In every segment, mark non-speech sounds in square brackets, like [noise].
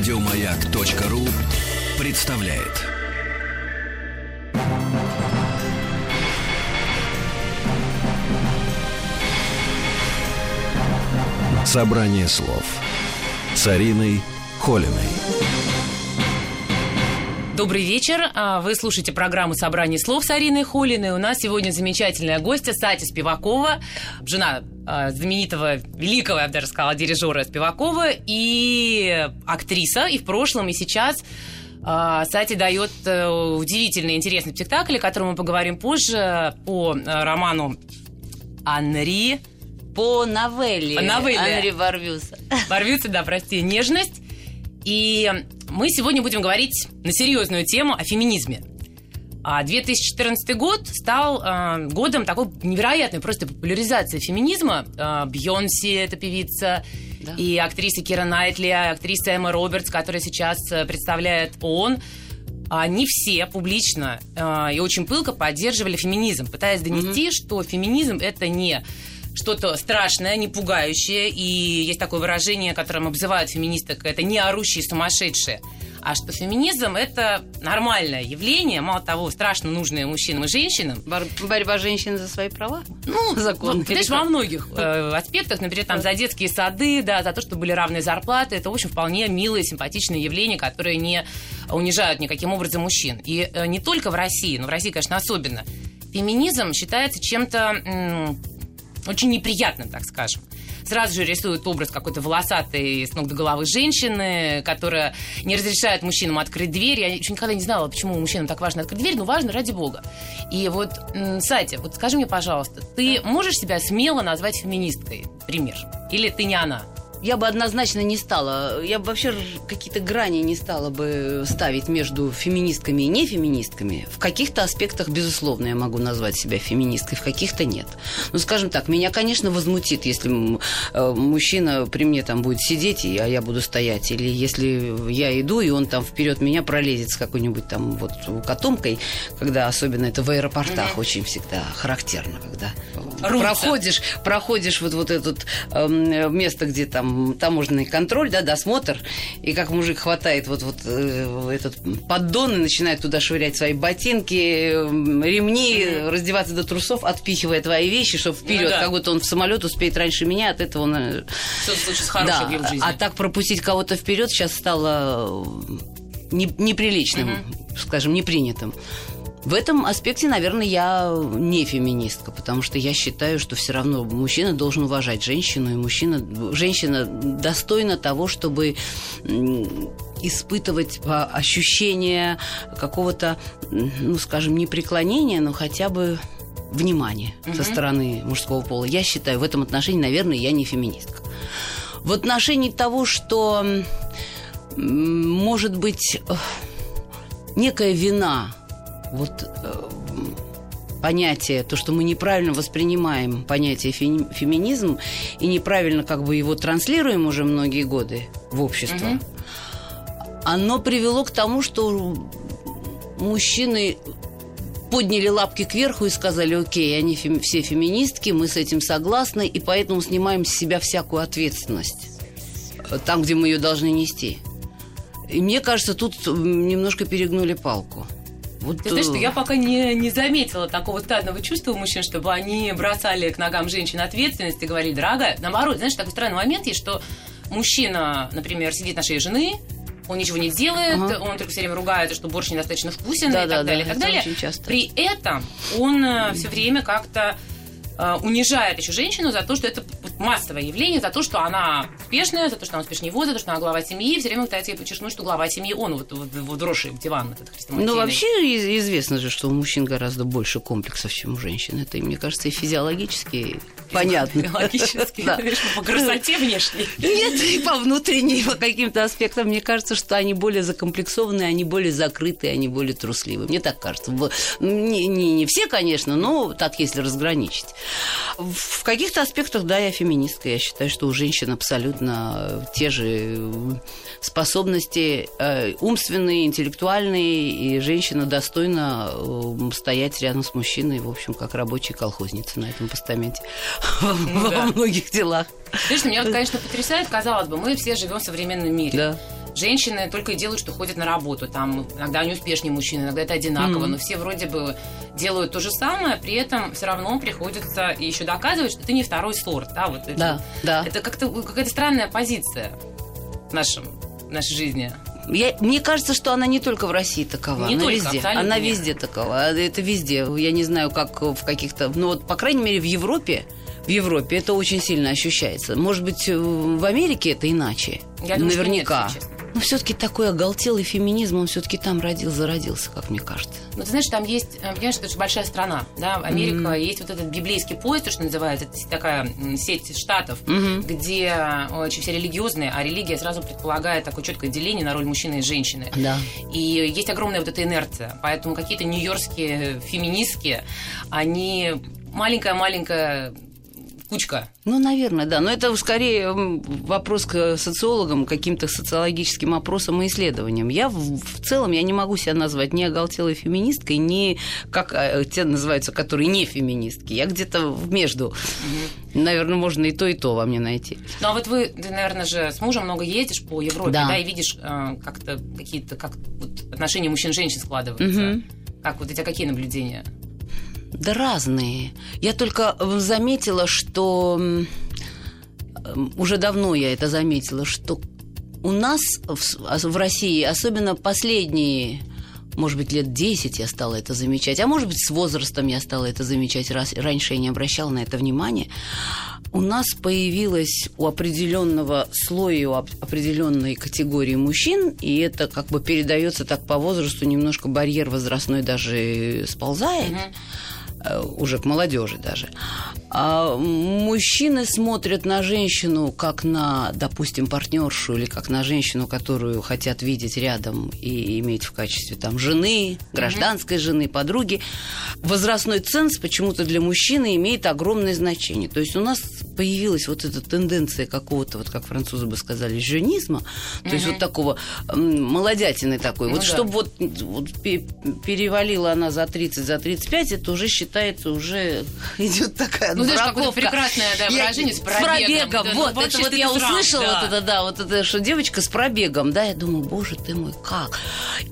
Радиомаяк.ру представляет. Собрание слов с Ариной Холиной. Добрый вечер. А, Вы слушаете программу «Собрание слов» с Ариной Холиной. У нас сегодня замечательная гостья Сатя Спивакова, жена а, знаменитого, великого, я бы даже сказала, дирижера Спивакова и актриса и в прошлом, и сейчас. А, Сати дает э, удивительный, интересный спектакль, о котором мы поговорим позже, по э, роману Анри. По новелле. По новелле. Анри Барвюса. Ворвется, да, прости, нежность. И мы сегодня будем говорить на серьезную тему о феминизме. А 2014 год стал э, годом такой невероятной просто популяризации феминизма. Э, Бьонси, это певица, Да. и актриса Кира Найтли, актриса Эмма Робертс, которая сейчас э, представляет ООН. Они все публично э, и очень пылко поддерживали феминизм, пытаясь донести, что феминизм это не что-то страшное, не пугающее, и есть такое выражение, которым обзывают феминисток, это не орущие сумасшедшие, а что феминизм это нормальное явление, мало того, страшно нужное мужчинам и женщинам, Бар- борьба женщин за свои права? ну, [laughs] Закон. знаешь, во многих э, аспектах, например, там за детские сады, да, за то, чтобы были равные зарплаты, это, в общем, вполне милые, симпатичные явления, которые не унижают никаким образом мужчин. И э, не только в России, но в России, конечно, особенно. Феминизм считается чем-то очень неприятным, так скажем. Сразу же рисует образ какой-то волосатой с ног до головы женщины, которая не разрешает мужчинам открыть дверь. Я еще никогда не знала, почему мужчинам так важно открыть дверь, но важно ради бога. И вот, Сатя, вот скажи мне, пожалуйста, ты можешь себя смело назвать феминисткой, пример? Или ты не она? Я бы однозначно не стала, я бы вообще какие-то грани не стала бы ставить между феминистками и нефеминистками. В каких-то аспектах, безусловно, я могу назвать себя феминисткой, в каких-то нет. Ну, скажем так, меня, конечно, возмутит, если э, мужчина при мне там будет сидеть, а я буду стоять. Или если я иду, и он там вперед меня пролезет с какой-нибудь там вот котомкой, когда особенно это в аэропортах очень всегда характерно, когда Рутся. проходишь, проходишь вот, вот это эм, место, где там таможенный контроль, да, досмотр, и как мужик хватает вот, вот э, этот поддон и начинает туда швырять свои ботинки, ремни, раздеваться до трусов, отпихивая твои вещи, чтобы вперед, Ну да. как будто он в самолет успеет раньше меня, от этого он... э, Что случилось хорошего в жизни? а так пропустить кого-то вперед сейчас стало э, не- неприличным, скажем, непринятым. В этом аспекте, наверное, я не феминистка, потому что я считаю, что все равно мужчина должен уважать женщину, и мужчина, женщина достойна того, чтобы испытывать а, ощущение какого-то, ну, скажем, не преклонения, но хотя бы внимания со стороны мужского пола. Я считаю, в этом отношении, наверное, я не феминистка. В отношении того, что может быть некая вина, вот э, понятие, то, что мы неправильно воспринимаем понятие феми- феминизм и неправильно как бы его транслируем уже многие годы в общество, Мгм. оно привело к тому, что мужчины подняли лапки кверху и сказали, окей, они фем- все феминистки, мы с этим согласны, и поэтому снимаем с себя всякую ответственность э, там, где мы ее должны нести. И мне кажется, тут немножко перегнули палку. Вот, Ты знаешь, что э, я пока не, не заметила такого стадного чувства у мужчин, чтобы они бросали к ногам женщин ответственность и говорили, дорогая, наоборот, знаешь, такой странный момент есть, что мужчина, например, сидит на шее жены, он ничего не делает, Ага. он только все время ругается, что борщ недостаточно вкусен Да, и да, так да, далее, и так далее. очень часто. При этом он все время как-то э, унижает еще женщину за то, что это массовое явление, за то, что она успешная, за то, что она успешнее его, за то, что она глава семьи, все время пытается ей подчеркнуть, что глава семьи он, вот, вот, вот вросший в диван этот Ну, вообще из- известно же, что у мужчин гораздо больше комплексов, чем у женщин. Это, мне кажется, и физиологически [laughs] понятно. Биологически, [laughs] Да. знаешь, по красоте внешней. [laughs] Нет, и по внутренней, по каким-то аспектам. Мне кажется, что они более закомплексованные, они более закрытые, они более трусливые. Мне так кажется. Не, не, не все, конечно, но так, если разграничить. В каких-то аспектах, да, я феминистка. Я считаю, что у женщин абсолютно те же э, способности э, умственные, интеллектуальные, и женщина достойна э, стоять рядом с мужчиной, в общем, как рабочая колхозница на этом постаменте [laughs] во да. многих делах. Знаешь, меня вот, конечно, потрясает, казалось бы, мы все живем в современном мире. Да. Женщины только и делают, что ходят на работу. Там иногда они успешнее мужчин, иногда это одинаково, mm-hmm. но все вроде бы делают то же самое, при этом все равно приходится еще доказывать, что ты не второй сорт. Да, вот это, да, да. это как-то какая-то странная позиция в нашем, в нашей жизни. Я, мне кажется, что она не только в России такова, не она только, везде. Она нет. везде такова. Это везде. Я не знаю, как в каких-то. Ну вот, по крайней мере, в Европе в Европе это очень сильно ощущается. Может быть, в Америке это иначе. Я думаю, Наверняка. Что нет, но все-таки такой оголтелый феминизм, он все-таки там родил, зародился, как мне кажется. Ну, ты знаешь, там есть, э, понимаешь, это же большая страна, да, Америка, mm-hmm. есть вот этот библейский поезд, что называется, это такая сеть штатов, mm-hmm. где очень все религиозные, а религия сразу предполагает такое четкое деление на роль мужчины и женщины. Да. И есть огромная вот эта инерция, поэтому какие-то нью-йоркские феминистки, они маленькая-маленькая кучка. Ну, наверное, да. Но это скорее вопрос к социологам, каким-то социологическим опросам и исследованиям. Я в, в целом я не могу себя назвать ни оголтелой феминисткой, ни как а, те называются, которые не феминистки. Я где-то между. Угу. Наверное, можно и то, и то во мне найти. Ну, а вот вы, ты, наверное, же с мужем много ездишь по Европе, да, да и видишь э, как-то какие-то как вот, отношения мужчин и женщин складываются. Угу. Как вот у тебя какие наблюдения? Да разные. Я только заметила, что уже давно я это заметила, что у нас в России, особенно последние может быть, лет 10 я стала это замечать, а может быть, с возрастом я стала это замечать, раз раньше я не обращала на это внимания. У нас появилась у определенного слоя, у определенной категории мужчин, и это как бы передается так по возрасту, немножко барьер возрастной даже сползает. Mm-hmm уже к молодежи даже. А мужчины смотрят на женщину как на, допустим, партнершу или как на женщину, которую хотят видеть рядом и иметь в качестве там жены, гражданской mm-hmm. жены, подруги. Возрастной ценз почему-то для мужчины имеет огромное значение. То есть у нас появилась вот эта тенденция какого-то, вот как французы бы сказали, женизма, mm-hmm. то есть вот такого молодятины такой. Ну, вот да. чтобы вот, вот перевалила она за 30, за 35, это уже считается, уже [laughs] идет такая ну, знаешь, какое прекрасное да, выражение, с пробегом. С пробегом, да, вот, ну, это вот я услышала, да. вот это, да, вот это, что девочка с пробегом, да, я думаю, боже ты мой, как?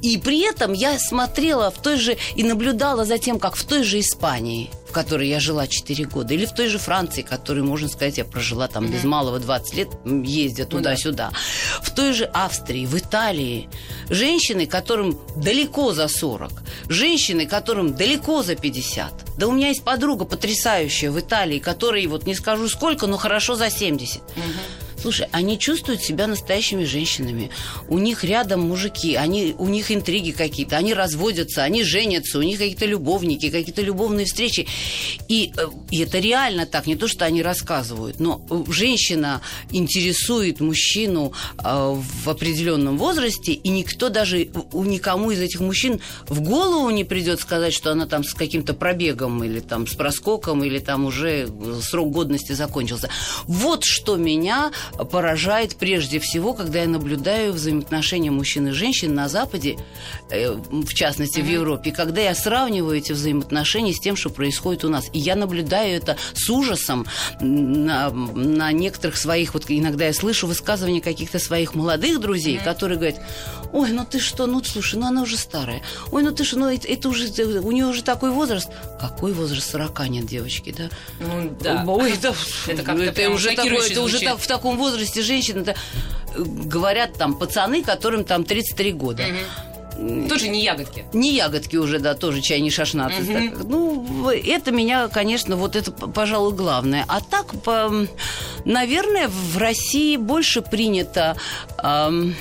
И при этом я смотрела в той же, и наблюдала за тем, как в той же Испании, в которой я жила 4 года, или в той же Франции, которой, можно сказать, я прожила там mm-hmm. без малого 20 лет, ездя ну туда-сюда, в той же Австрии, в Италии, женщины, которым далеко за 40, женщины, которым далеко за 50. Да у меня есть подруга потрясающая в Италии, которой, вот не скажу сколько, но хорошо за 70. Mm-hmm. Слушай, они чувствуют себя настоящими женщинами. У них рядом мужики, они, у них интриги какие-то, они разводятся, они женятся, у них какие-то любовники, какие-то любовные встречи. И, э, и это реально так, не то, что они рассказывают, но женщина интересует мужчину э, в определенном возрасте, и никто даже, у никому из этих мужчин в голову не придет сказать, что она там с каким-то пробегом или там с проскоком, или там уже срок годности закончился. Вот что меня поражает прежде всего, когда я наблюдаю взаимоотношения мужчин и женщин на Западе, э, в частности в Европе, когда я сравниваю эти взаимоотношения с тем, что происходит у нас. И я наблюдаю это с ужасом на, на некоторых своих, вот иногда я слышу высказывания каких-то своих молодых друзей, которые говорят, ой, ну ты что, ну слушай, ну она уже старая, ой, ну ты что, ну это, это уже, у нее уже такой возраст. Какой возраст? 40 нет девочки, да? Ну, да. Ой, это, это, это уже, такое, это уже так, в таком возрасте женщины это э, говорят там пацаны, которым там 33 года. Тоже не ягодки. Не ягодки уже, да, тоже чай не 16. Угу. Ну, это меня, конечно, вот это, пожалуй, главное. А так, по, наверное, в России больше принято... Эм,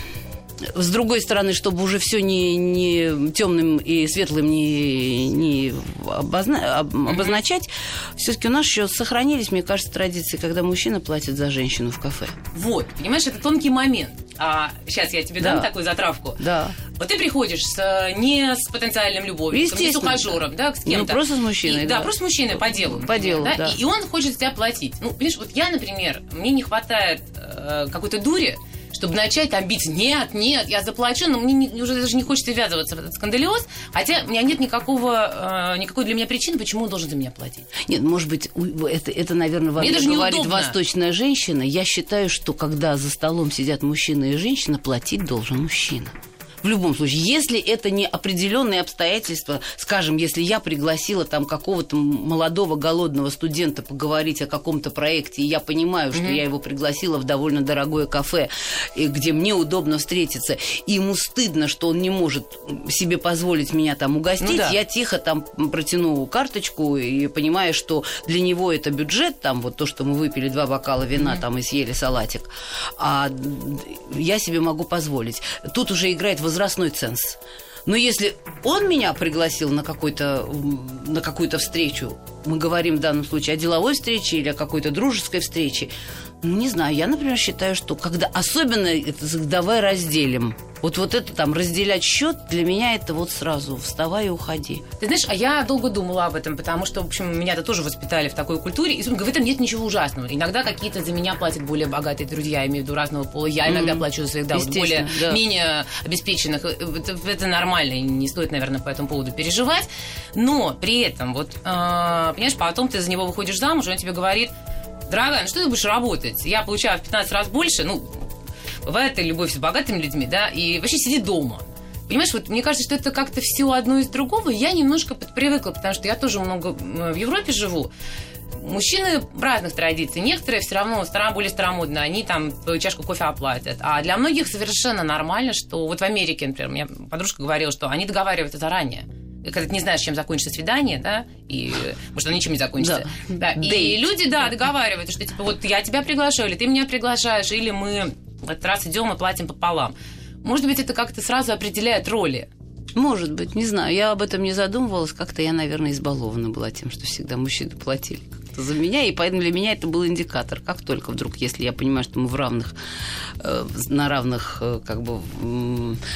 с другой стороны, чтобы уже все не, не темным и светлым не, не обозна, обозначать, все-таки у нас еще сохранились, мне кажется, традиции, когда мужчина платит за женщину в кафе. Вот, понимаешь, это тонкий момент. А сейчас я тебе да. дам такую затравку. Да. Вот ты приходишь с, не с потенциальным любовником, не с ухажером, да, с кем-то. Ну, просто с мужчиной, и, да. Да, просто с мужчиной по делу. По делу, да. да. И, и он хочет тебя платить. Ну, понимаешь, вот я, например, мне не хватает э, какой-то дури, чтобы начать там бить «нет, нет, я заплачу», но мне не, уже даже не хочется ввязываться в этот скандалиоз, хотя у меня нет никакого, э, никакой для меня причины, почему он должен за меня платить. Нет, может быть, это, это наверное, вам говорит неудобно. восточная женщина. Я считаю, что когда за столом сидят мужчина и женщина, платить должен мужчина в любом случае, если это не определенные обстоятельства, скажем, если я пригласила там какого-то молодого голодного студента поговорить о каком-то проекте, и я понимаю, что mm-hmm. я его пригласила в довольно дорогое кафе, где мне удобно встретиться, и ему стыдно, что он не может себе позволить меня там угостить, ну, да. я тихо там протяну карточку и понимаю, что для него это бюджет, там вот то, что мы выпили два бокала вина mm-hmm. там и съели салатик, а я себе могу позволить. Тут уже играет возрастной ценз. Но если он меня пригласил на, какой-то, на какую-то встречу, мы говорим в данном случае о деловой встрече или о какой-то дружеской встрече, ну, не знаю, я, например, считаю, что когда особенно это давай разделим. Вот, вот это там разделять счет для меня это вот сразу вставай и уходи. Ты знаешь, а я долго думала об этом, потому что, в общем, меня-то тоже воспитали в такой культуре, и в этом нет ничего ужасного. Иногда какие-то за меня платят более богатые друзья, я имею в виду разного пола. Я иногда mm-hmm. плачу за своих, да, вот более да. менее обеспеченных. Это, это нормально, и не стоит, наверное, по этому поводу переживать. Но при этом, вот, э, понимаешь, потом ты за него выходишь замуж, он тебе говорит, дорогая, ну что ты будешь работать? Я получаю в 15 раз больше, ну, бывает и любовь с богатыми людьми, да, и вообще сиди дома. Понимаешь, вот мне кажется, что это как-то все одно из другого. Я немножко привыкла, потому что я тоже много в Европе живу. Мужчины разных традиций. Некоторые все равно старо, более старомодные, они там чашку кофе оплатят. А для многих совершенно нормально, что вот в Америке, например, мне подружка говорила, что они договариваются заранее когда ты не знаешь, чем закончится свидание, да, и может, оно ничем не закончится. Да. да. И люди, да, договариваются, что типа вот я тебя приглашаю, или ты меня приглашаешь, или мы в этот раз идем и платим пополам. Может быть, это как-то сразу определяет роли. Может быть, не знаю. Я об этом не задумывалась. Как-то я, наверное, избалована была тем, что всегда мужчины платили как-то за меня. И поэтому для меня это был индикатор. Как только вдруг, если я понимаю, что мы в равных, э, на равных э, как бы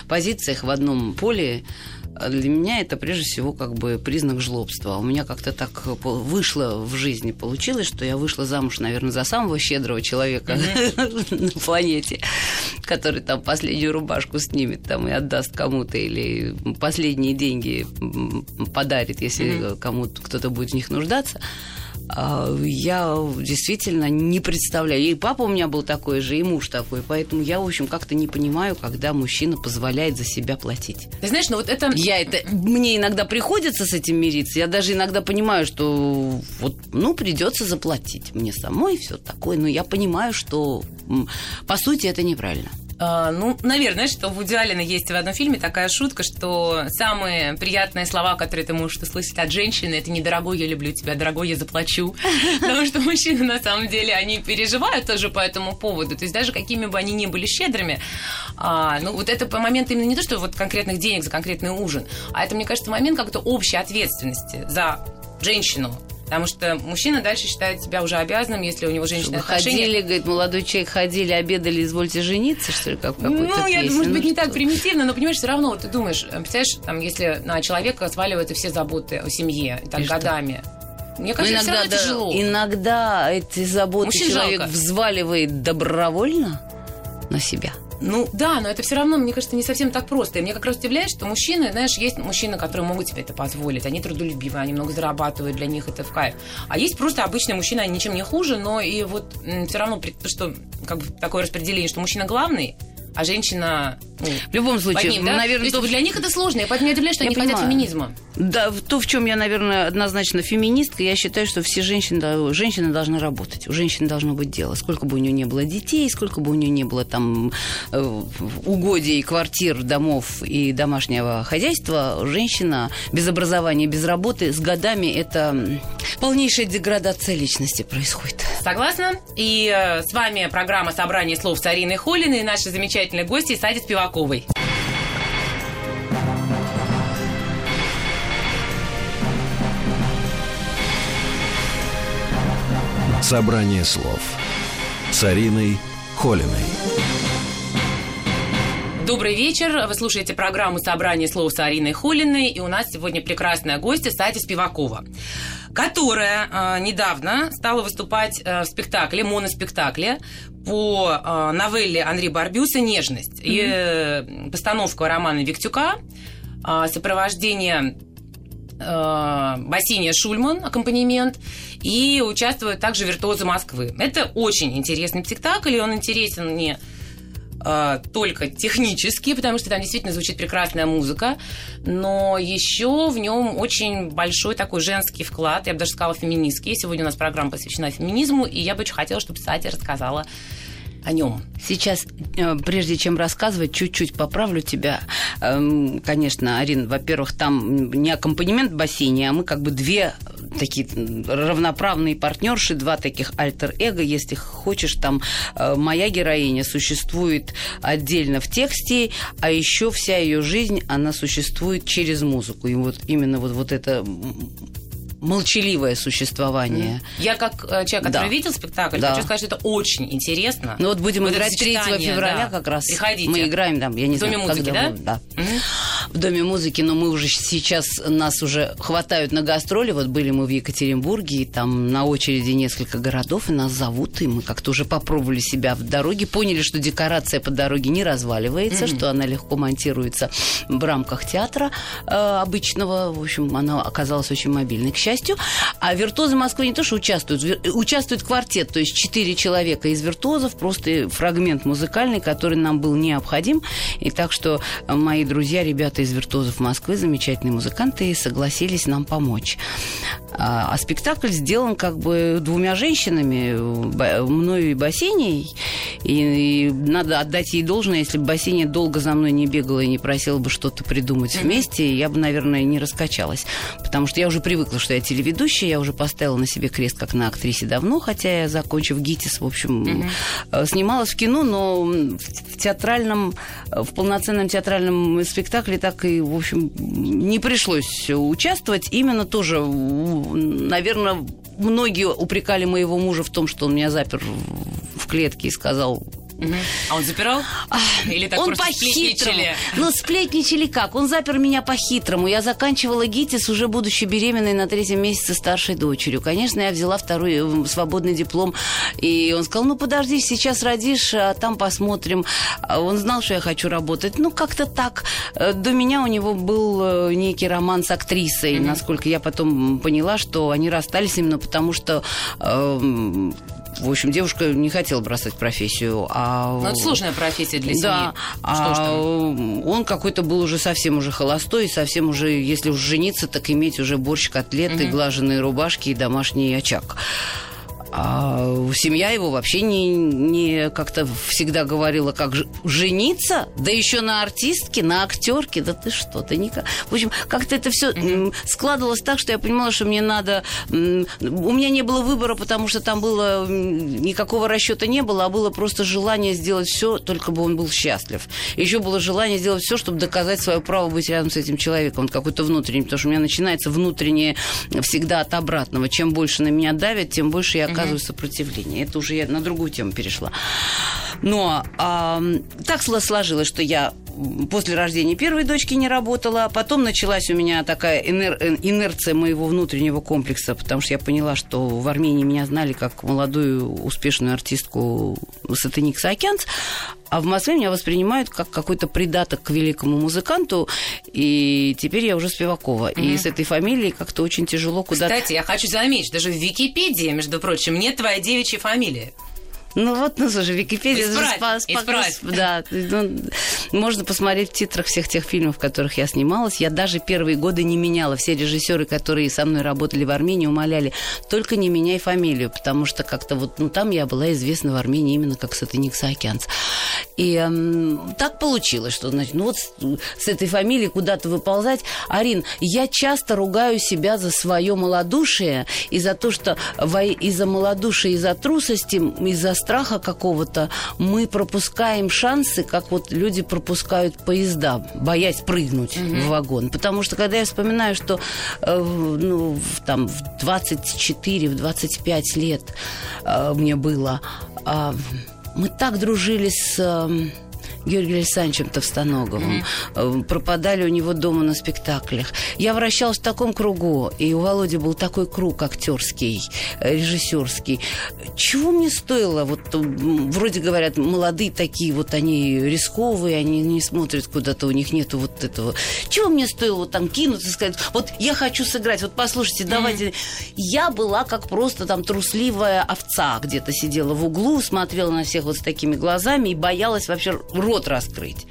позициях в одном поле, для меня это прежде всего как бы признак жлобства. У меня как-то так вышло в жизни, получилось, что я вышла замуж, наверное, за самого щедрого человека [laughs] на планете, который там последнюю рубашку снимет там и отдаст кому-то или последние деньги подарит, если кому-то кто-то будет в них нуждаться. А, я действительно не представляю. И папа у меня был такой же, и муж такой. Поэтому я, в общем, как-то не понимаю, когда мужчина позволяет за себя платить. Ты знаешь, ну вот это... Я это... Мне иногда приходится с этим мириться. Я даже иногда понимаю, что вот, ну, придется заплатить мне самой, все такое. Но я понимаю, что по сути это неправильно. А, ну, наверное, что в идеале есть в одном фильме такая шутка, что самые приятные слова, которые ты можешь услышать от женщины, это не «дорогой, я люблю тебя», «дорогой, я заплачу». [laughs] Потому что мужчины, на самом деле, они переживают тоже по этому поводу. То есть даже какими бы они ни были щедрыми, а, ну, вот это момент именно не то, что вот конкретных денег за конкретный ужин, а это, мне кажется, момент как-то общей ответственности за женщину, Потому что мужчина дальше считает себя уже обязанным, если у него женщина отношения. Ходили, говорит, молодой человек, ходили, обедали, извольте жениться, что ли, как Ну, я, может ну, быть, не так примитивно, но, понимаешь, все равно, вот ты думаешь, э, представляешь, там, если на человека сваливаются все заботы о семье, так, и годами, что? Мне кажется, иногда, да, тяжело. Иногда эти заботы Мужчин человек жалко. взваливает добровольно на себя. Ну да, но это все равно, мне кажется, не совсем так просто. И мне как раз удивляет, что мужчины, знаешь, есть мужчины, которые могут себе это позволить. Они трудолюбивые, они много зарабатывают, для них это в кайф. А есть просто обычные мужчины, они ничем не хуже, но и вот все равно, что как бы такое распределение, что мужчина главный, а женщина ну, в любом случае, ним, да? наверное, то, то... для них это сложно. Я поэтому не удивляюсь, что я они понимаю. хотят феминизма. Да, то, в чем я, наверное, однозначно феминистка, я считаю, что все женщины, женщины должны работать. У женщины должно быть дело. Сколько бы у нее не было детей, сколько бы у нее не было там э, угодий, квартир, домов и домашнего хозяйства, женщина без образования, без работы, с годами это полнейшая деградация личности происходит. Согласна. И э, с вами программа «Собрание слов» с Ариной Холиной и наши замечательные гости Сади Спиваковой. Собрание слов с Ариной Холиной. Добрый вечер. Вы слушаете программу «Собрание слов» с Ариной Холиной. И у нас сегодня прекрасная гостья Сатя Спивакова. Которая э, недавно стала выступать э, в спектакле, моноспектакле по э, новелле Андрея Барбюса «Нежность». Mm-hmm. И постановка романа Виктюка, э, сопровождение Бассиния Шульман, аккомпанемент, и участвуют также виртуозы Москвы. Это очень интересный спектакль, и он интересен не э, только технически, потому что там действительно звучит прекрасная музыка, но еще в нем очень большой такой женский вклад, я бы даже сказала феминистский. Сегодня у нас программа посвящена феминизму, и я бы очень хотела, чтобы Сати рассказала о нем. Сейчас, э, прежде чем рассказывать, чуть-чуть поправлю тебя. Эм, конечно, Арин, во-первых, там не аккомпанемент бассейне, а мы как бы две такие равноправные партнерши, два таких альтер-эго, если хочешь, там э, моя героиня существует отдельно в тексте, а еще вся ее жизнь, она существует через музыку. И вот именно вот, вот это молчаливое существование. Я как э, человек, который да. видел спектакль, да. хочу сказать, что это очень интересно. Ну вот будем вот играть 3 февраля да. как раз. Приходите. Мы играем там, я не в знаю, Доме музыки, когда да? Мы, да. Угу. В Доме музыки, но мы уже сейчас, нас уже хватают на гастроли. Вот были мы в Екатеринбурге, и там на очереди несколько городов, и нас зовут, и мы как-то уже попробовали себя в дороге, поняли, что декорация по дороге не разваливается, угу. что она легко монтируется в рамках театра э, обычного. В общем, она оказалась очень мобильной. К счастью. А виртуозы Москвы не то, что участвуют, участвует квартет, то есть четыре человека из виртуозов, просто фрагмент музыкальный, который нам был необходим. И так что мои друзья, ребята из виртуозов Москвы, замечательные музыканты, согласились нам помочь. А, а спектакль сделан как бы двумя женщинами, мною и Бассейней. И, и надо отдать ей должное, если бы Бассейня долго за мной не бегала и не просила бы что-то придумать вместе, я бы, наверное, не раскачалась. Потому что я уже привыкла, что я телеведущая, я уже поставила на себе крест как на актрисе давно, хотя я, закончив ГИТИС, в общем, mm-hmm. снималась в кино, но в театральном, в полноценном театральном спектакле так и, в общем, не пришлось участвовать. Именно тоже наверное, многие упрекали моего мужа в том, что он меня запер в клетке и сказал, а он запирал? Или так он по-хитрому. Ну, сплетничали как? Он запер меня по-хитрому. Я заканчивала ГИТИС, уже будучи беременной на третьем месяце старшей дочерью. Конечно, я взяла второй э, свободный диплом. И он сказал, ну, подожди, сейчас родишь, а там посмотрим. А он знал, что я хочу работать. Ну, как-то так. Э, до меня у него был э, некий роман с актрисой. Mm-hmm. Насколько я потом поняла, что они расстались именно потому, что эм, в общем, девушка не хотела бросать профессию. А... Ну, это сложная профессия для семьи. Да. А он какой-то был уже совсем уже холостой, совсем уже, если уж жениться, так иметь уже борщ, котлеты, угу. глаженные рубашки и домашний очаг. А семья его вообще не, не как-то всегда говорила, как жениться, да еще на артистке, на актерке, да ты что, ты никак. В общем, как-то это все mm-hmm. складывалось так, что я понимала, что мне надо. У меня не было выбора, потому что там было никакого расчета не было, а было просто желание сделать все, только бы он был счастлив. Еще было желание сделать все, чтобы доказать свое право быть рядом с этим человеком. Он какой-то внутренний, потому что у меня начинается внутреннее всегда от обратного. Чем больше на меня давят, тем больше я оказываю сопротивление. Это уже я на другую тему перешла. Но а, так сложилось, что я после рождения первой дочки не работала, а потом началась у меня такая инер, инерция моего внутреннего комплекса, потому что я поняла, что в Армении меня знали как молодую успешную артистку Сатаник Саакянц, а в Москве меня воспринимают как какой-то придаток к великому музыканту, и теперь я уже Спивакова. Mm-hmm. И с этой фамилией как-то очень тяжело куда-то... Кстати, я хочу заметить, даже в Википедии, между прочим, нет твоей девичьей фамилии. Ну вот, ну слушай, Википедия... Исправь, спас, исправь. Да, ну, можно посмотреть в титрах всех тех фильмов, в которых я снималась. Я даже первые годы не меняла. Все режиссеры, которые со мной работали в Армении, умоляли, только не меняй фамилию, потому что как-то вот, ну там я была известна в Армении именно как Сатаник Саакянц. И эм, так получилось, что, значит, ну вот с, с этой фамилией куда-то выползать. Арин, я часто ругаю себя за свое малодушие и за то, что из-за малодушия, из-за трусости, из-за страха какого-то мы пропускаем шансы, как вот люди пропускают поезда, боясь прыгнуть mm-hmm. в вагон. Потому что когда я вспоминаю, что э, ну, в, там, в 24, в 25 лет э, мне было, э, мы так дружили с... Э, Георгием Александровичем Товстоноговым, mm-hmm. пропадали у него дома на спектаклях. Я вращалась в таком кругу, и у Володи был такой круг актерский, э, режиссерский. Чего мне стоило? Вот вроде говорят, молодые такие, вот они рисковые, они не смотрят куда-то, у них нету вот этого. Чего мне стоило вот там кинуться и сказать, вот я хочу сыграть, вот послушайте, давайте. Mm-hmm. Я была как просто там трусливая овца, где-то сидела в углу, смотрела на всех вот с такими глазами и боялась вообще рот раскрыть.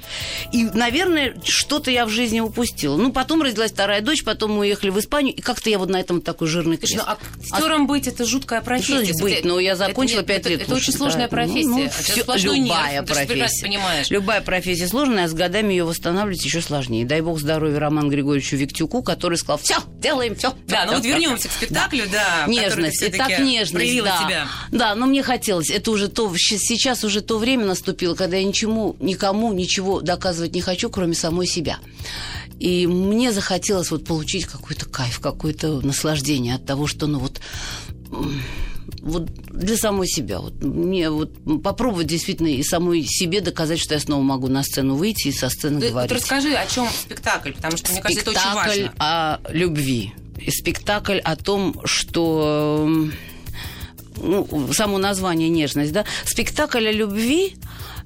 И, наверное, что-то я в жизни упустила. Ну, потом родилась вторая дочь, потом мы уехали в Испанию, и как-то я вот на этом такой жирный крест. Слушай, ну, актером а... быть это жуткая профессия. Что быть? Ну, я закончила пять лет. Это, это очень сложная да. профессия. Ну, ну, все, любая нерв, профессия. понимаешь. Любая профессия сложная, а с годами ее восстанавливать еще сложнее. Дай бог здоровья Роману Григорьевичу Виктюку, который сказал, все, делаем, все. Да, ну вот вернемся к спектаклю, да. Нежность, и так нежность, да. Да, но мне хотелось, это уже то, сейчас уже то время наступило, когда я ничему, никому ничего доказывать не хочу, кроме самой себя. И мне захотелось вот получить какой-то кайф, какое-то наслаждение от того, что, ну вот, вот для самой себя. Вот мне вот попробовать действительно и самой себе доказать, что я снова могу на сцену выйти и со сцены Ты, говорить. Вот расскажи, о чем спектакль, потому что, мне кажется, это очень важно. Спектакль о любви. И спектакль о том, что ну, само название нежность, да, спектакль о любви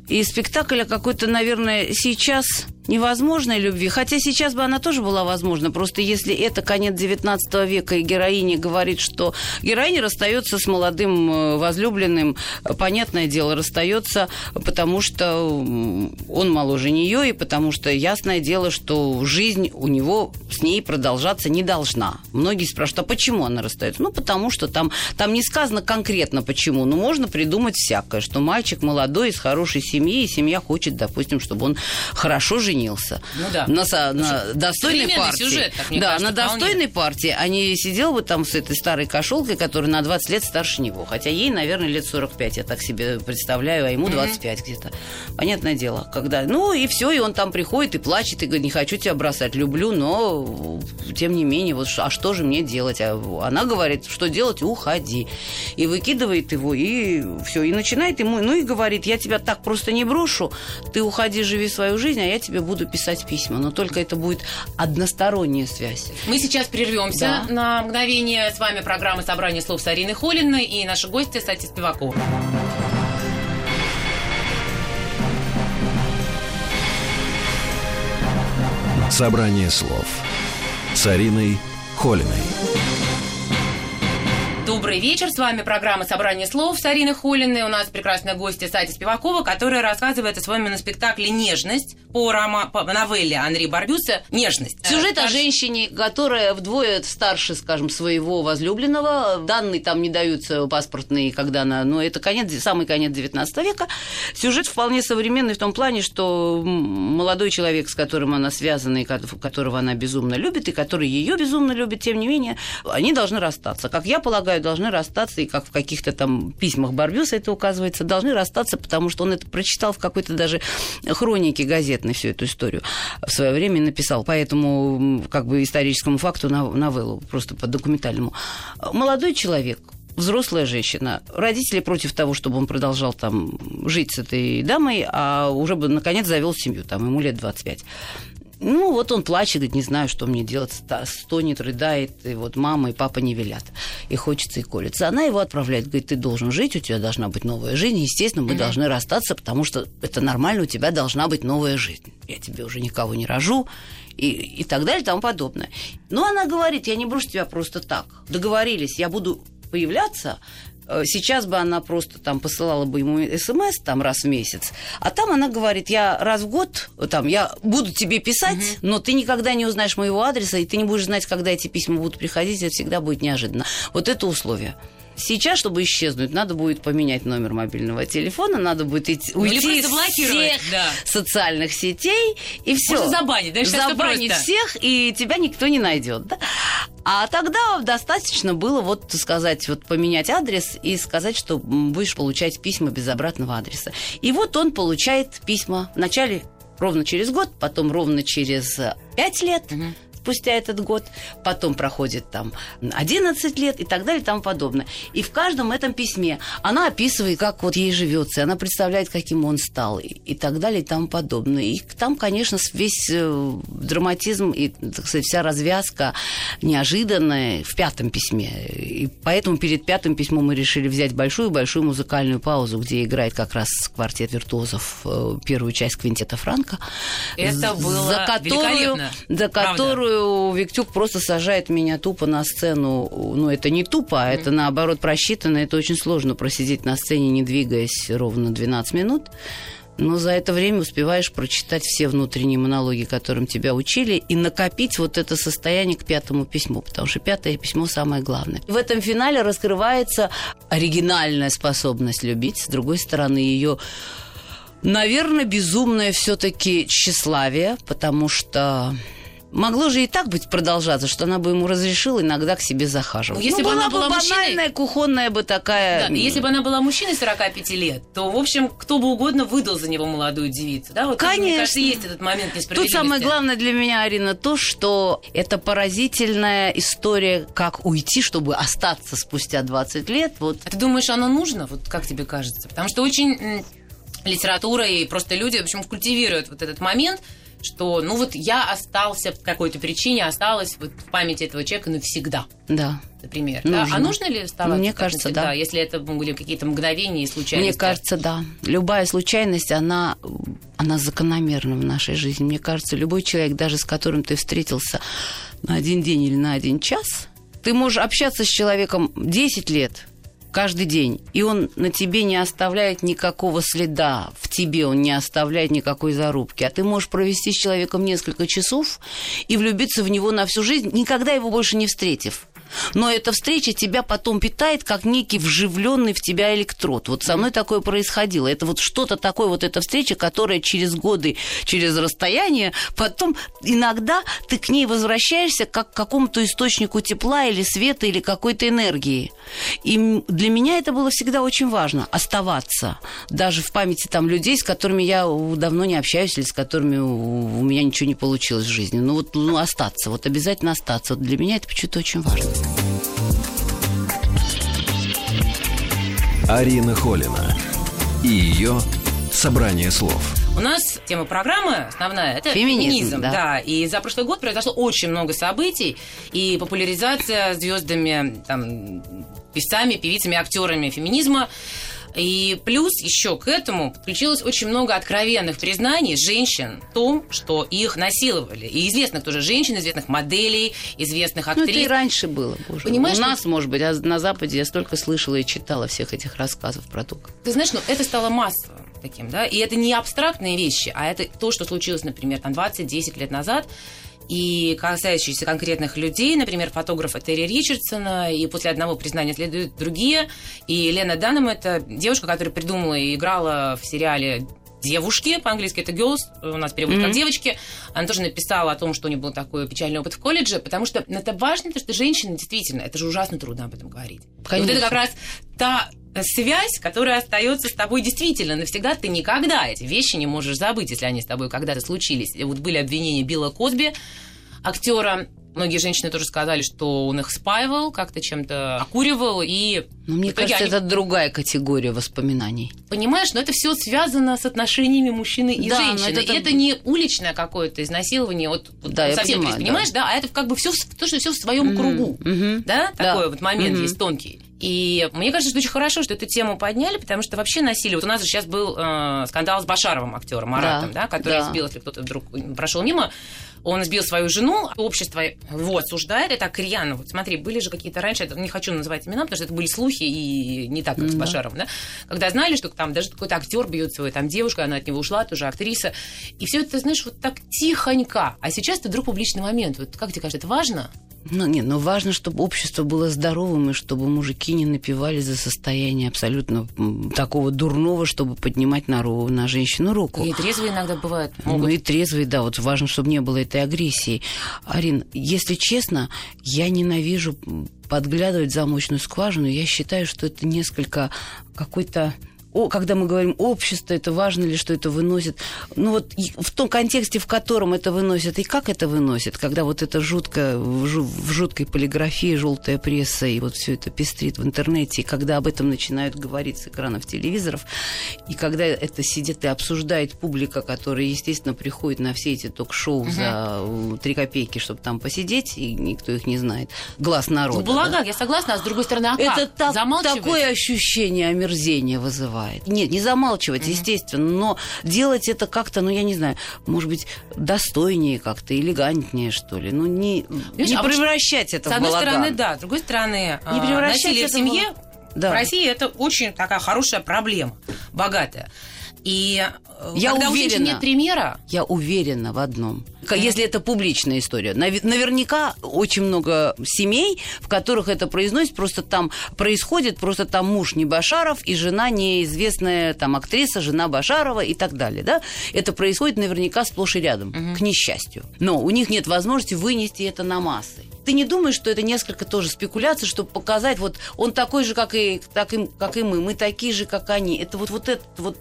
и спектакль о какой-то, наверное, сейчас невозможной любви, хотя сейчас бы она тоже была возможна, просто если это конец 19 века, и героиня говорит, что героиня расстается с молодым э, возлюбленным, понятное дело, расстается, потому что он моложе нее, и потому что ясное дело, что жизнь у него с ней продолжаться не должна. Многие спрашивают, а почему она расстается? Ну, потому что там, там не сказано конкретно почему, но можно придумать всякое, что мальчик молодой, из хорошей семьи, и семья хочет, допустим, чтобы он хорошо жил женился. Ну да. На, на достойной партии. Сюжет, так, да, кажется, на достойной партии, а не сидел бы там с этой старой кошелкой, которая на 20 лет старше него. Хотя ей, наверное, лет 45, я так себе представляю, а ему 25 mm-hmm. где-то. Понятное дело. Когда, ну и все, и он там приходит и плачет, и говорит, не хочу тебя бросать, люблю, но тем не менее, вот а что же мне делать? А она говорит, что делать? Уходи. И выкидывает его, и все. И начинает ему, ну и говорит, я тебя так просто не брошу, ты уходи, живи свою жизнь, а я тебе буду писать письма, но только это будет односторонняя связь. Мы сейчас прервемся да. на мгновение. С вами программа «Собрание слов» с Ариной Холиной и наши гости Сати Спивакова. Собрание слов с Ариной Холиной. Добрый вечер, с вами программа «Собрание слов» с Ариной Холиной. У нас прекрасная гостья Сати Спивакова, которая рассказывает о своем моноспектакле «Нежность» по, рома... по новелле Андрея Барбюса «Нежность». Сюжет о женщине, которая вдвое старше, скажем, своего возлюбленного. Данные там не даются паспортные, когда она... Но это конец, самый конец 19 века. Сюжет вполне современный в том плане, что молодой человек, с которым она связана, и которого она безумно любит, и который ее безумно любит, тем не менее, они должны расстаться. Как я полагаю, полагаю, должны расстаться, и как в каких-то там письмах Барбюса это указывается, должны расстаться, потому что он это прочитал в какой-то даже хронике газетной всю эту историю в свое время написал. Поэтому как бы историческому факту новеллу, просто по документальному. Молодой человек, взрослая женщина. Родители против того, чтобы он продолжал там жить с этой дамой, а уже бы наконец завел семью, там ему лет 25. Ну, вот он плачет, говорит, не знаю, что мне делать, стонет, рыдает, и вот мама и папа не велят, и хочется, и колется. Она его отправляет, говорит, ты должен жить, у тебя должна быть новая жизнь, естественно, мы mm-hmm. должны расстаться, потому что это нормально, у тебя должна быть новая жизнь. Я тебе уже никого не рожу, и, и так далее, и тому подобное. Но она говорит, я не брошу тебя просто так. Договорились, я буду появляться, сейчас бы она просто там посылала бы ему смс там раз в месяц, а там она говорит, я раз в год, там, я буду тебе писать, угу. но ты никогда не узнаешь моего адреса, и ты не будешь знать, когда эти письма будут приходить, это всегда будет неожиданно. Вот это условие. Сейчас, чтобы исчезнуть, надо будет поменять номер мобильного телефона, надо будет идти, ну, уйти из всех да. социальных сетей и все. Можно забанить, да? Забанить всех, и тебя никто не найдет. Да? А тогда достаточно было вот сказать, вот поменять адрес и сказать, что будешь получать письма без обратного адреса. И вот он получает письма вначале ровно через год, потом ровно через пять лет. Угу спустя этот год, потом проходит там 11 лет и так далее и тому подобное. И в каждом этом письме она описывает, как вот ей живется, она представляет, каким он стал и, и так далее и тому подобное. И там, конечно, весь э, драматизм и, так сказать, вся развязка неожиданная в пятом письме. И поэтому перед пятым письмом мы решили взять большую-большую музыкальную паузу, где играет как раз квартет виртуозов э, первую часть квинтета Франка. Это было за которую, за которую Виктюк просто сажает меня тупо на сцену. Ну, это не тупо, а это наоборот просчитано. Это очень сложно просидеть на сцене, не двигаясь ровно 12 минут. Но за это время успеваешь прочитать все внутренние монологи, которым тебя учили, и накопить вот это состояние к пятому письму, потому что пятое письмо самое главное. В этом финале раскрывается оригинальная способность любить, с другой стороны, ее Наверное, безумное все-таки тщеславие, потому что Могло же и так быть продолжаться, что она бы ему разрешила иногда к себе захаживать. Ну, если ну, бы была она была бы мужчиной... банальная, кухонная бы такая... Да, если бы она была мужчиной 45 лет, то, в общем, кто бы угодно выдал за него молодую девицу. Да? Вот, Конечно. Мне кажется, есть этот момент Тут самое главное для меня, Арина, то, что это поразительная история, как уйти, чтобы остаться спустя 20 лет. Вот. А ты думаешь, оно нужно? Вот как тебе кажется? Потому что очень литература и просто люди, в общем, культивируют вот этот момент, что, ну вот я остался по какой-то причине, осталась вот в памяти этого человека навсегда. Да. Например. Да? А нужно ли оставаться? Мне кажется, навсегда, да. Если это были какие-то мгновения и случайности? Мне кажется, да. Любая случайность, она, она закономерна в нашей жизни. Мне кажется, любой человек, даже с которым ты встретился на один день или на один час, ты можешь общаться с человеком 10 лет, каждый день, и он на тебе не оставляет никакого следа, в тебе он не оставляет никакой зарубки, а ты можешь провести с человеком несколько часов и влюбиться в него на всю жизнь, никогда его больше не встретив. Но эта встреча тебя потом питает, как некий вживленный в тебя электрод. Вот со мной такое происходило. Это вот что-то такое, вот эта встреча, которая через годы, через расстояние, потом иногда ты к ней возвращаешься как к какому-то источнику тепла или света или какой-то энергии. И для меня это было всегда очень важно, оставаться. Даже в памяти там людей, с которыми я давно не общаюсь или с которыми у меня ничего не получилось в жизни. Ну вот ну, остаться, вот обязательно остаться. Вот для меня это почему-то очень важно. Арина Холина и ее собрание слов. У нас тема программы основная это феминизм, феминизм да. да. И за прошлый год произошло очень много событий и популяризация звездами, там, певцами, певицами, актерами феминизма. И плюс еще к этому подключилось очень много откровенных признаний женщин в том, что их насиловали. И известных тоже женщин, известных моделей, известных актрис. Ну, это и раньше было, боже. Понимаешь, У нас, что... может быть, а на Западе я столько слышала и читала всех этих рассказов про то. Ты знаешь, ну, это стало массовым таким, да, и это не абстрактные вещи, а это то, что случилось, например, там 20-10 лет назад, и касающиеся конкретных людей, например, фотографа Терри Ричардсона, и после одного признания следуют другие. И Лена Даннем – это девушка, которая придумала и играла в сериале девушки, по-английски это girls, у нас переводят mm-hmm. как девочки. Она тоже написала о том, что у нее был такой печальный опыт в колледже, потому что это важно, потому что женщина действительно, это же ужасно трудно об этом говорить. Конечно. вот это как раз та связь, которая остается с тобой действительно навсегда. Ты никогда эти вещи не можешь забыть, если они с тобой когда-то случились. Вот были обвинения Билла Косби, актера Многие женщины тоже сказали, что он их спаивал, как-то чем-то окуривал, и... Но мне кажется, они... это другая категория воспоминаний. Понимаешь, но это все связано с отношениями мужчины и да, женщины. Это... И это не уличное какое-то изнасилование, вот, да, вот совсем понимаю, понимаешь, да. да, а это как бы все то, что все в своем mm-hmm. кругу, mm-hmm. да, такой да. вот момент mm-hmm. есть тонкий. И мне кажется, что очень хорошо, что эту тему подняли, потому что вообще насилие. Вот у нас же сейчас был э, скандал с Башаровым, актером Маратом, да, да который да. сбил, если кто-то вдруг прошел мимо, он сбил свою жену, общество его осуждает, это так рьяно. Вот смотри, были же какие-то раньше, не хочу называть имена, потому что это были слухи, и не так, как mm-hmm. с Башаровым, да, когда знали, что там даже какой-то актер бьет свою там девушку, она от него ушла, тоже актриса, и все это, знаешь, вот так тихонько. А сейчас это вдруг публичный момент. Вот как тебе кажется, это важно? Ну, нет, но важно, чтобы общество было здоровым, и чтобы мужики не напивали за состояние абсолютно такого дурного, чтобы поднимать на, ру, на женщину руку. И трезвые иногда бывают. Могут. Ну, и трезвые, да, вот важно, чтобы не было этой агрессии. Арин, если честно, я ненавижу подглядывать в замочную скважину. Я считаю, что это несколько какой-то о, когда мы говорим общество, это важно ли, что это выносит. Ну вот в том контексте, в котором это выносит и как это выносит, когда вот это жутко, в, жу- в жуткой полиграфии, желтая пресса и вот все это пестрит в интернете, и когда об этом начинают говорить с экранов телевизоров, и когда это сидит и обсуждает публика, которая, естественно, приходит на все эти ток-шоу за э, три копейки, чтобы там посидеть, и никто их не знает. Глаз народа. Ну, да? я согласна, а с другой стороны, а Это как? так- Замалчивать? такое ощущение омерзения вызывает. Нет, не замалчивать, естественно, но делать это как-то, ну, я не знаю, может быть, достойнее как-то, элегантнее, что ли. Ну, не, Понимаешь, не а превращать это С в одной балаган. стороны, да, с другой стороны, Не а, превращать насилие это в семье Да. в России это очень такая хорошая проблема, богатая. И Я когда у женщин уверена. нет примера, Я уверена в одном. Если это публичная история. Наве- Наверняка очень много семей, в которых это произносит, просто там происходит, просто там муж не Башаров и жена неизвестная там актриса, жена Башарова и так далее. Да? Это происходит наверняка сплошь и рядом, к несчастью. Но у них нет возможности вынести это на массы. Ты не думаешь, что это несколько тоже спекуляций, чтобы показать, вот он такой же, как и, так и, как и мы, мы такие же, как они. Это вот, вот это вот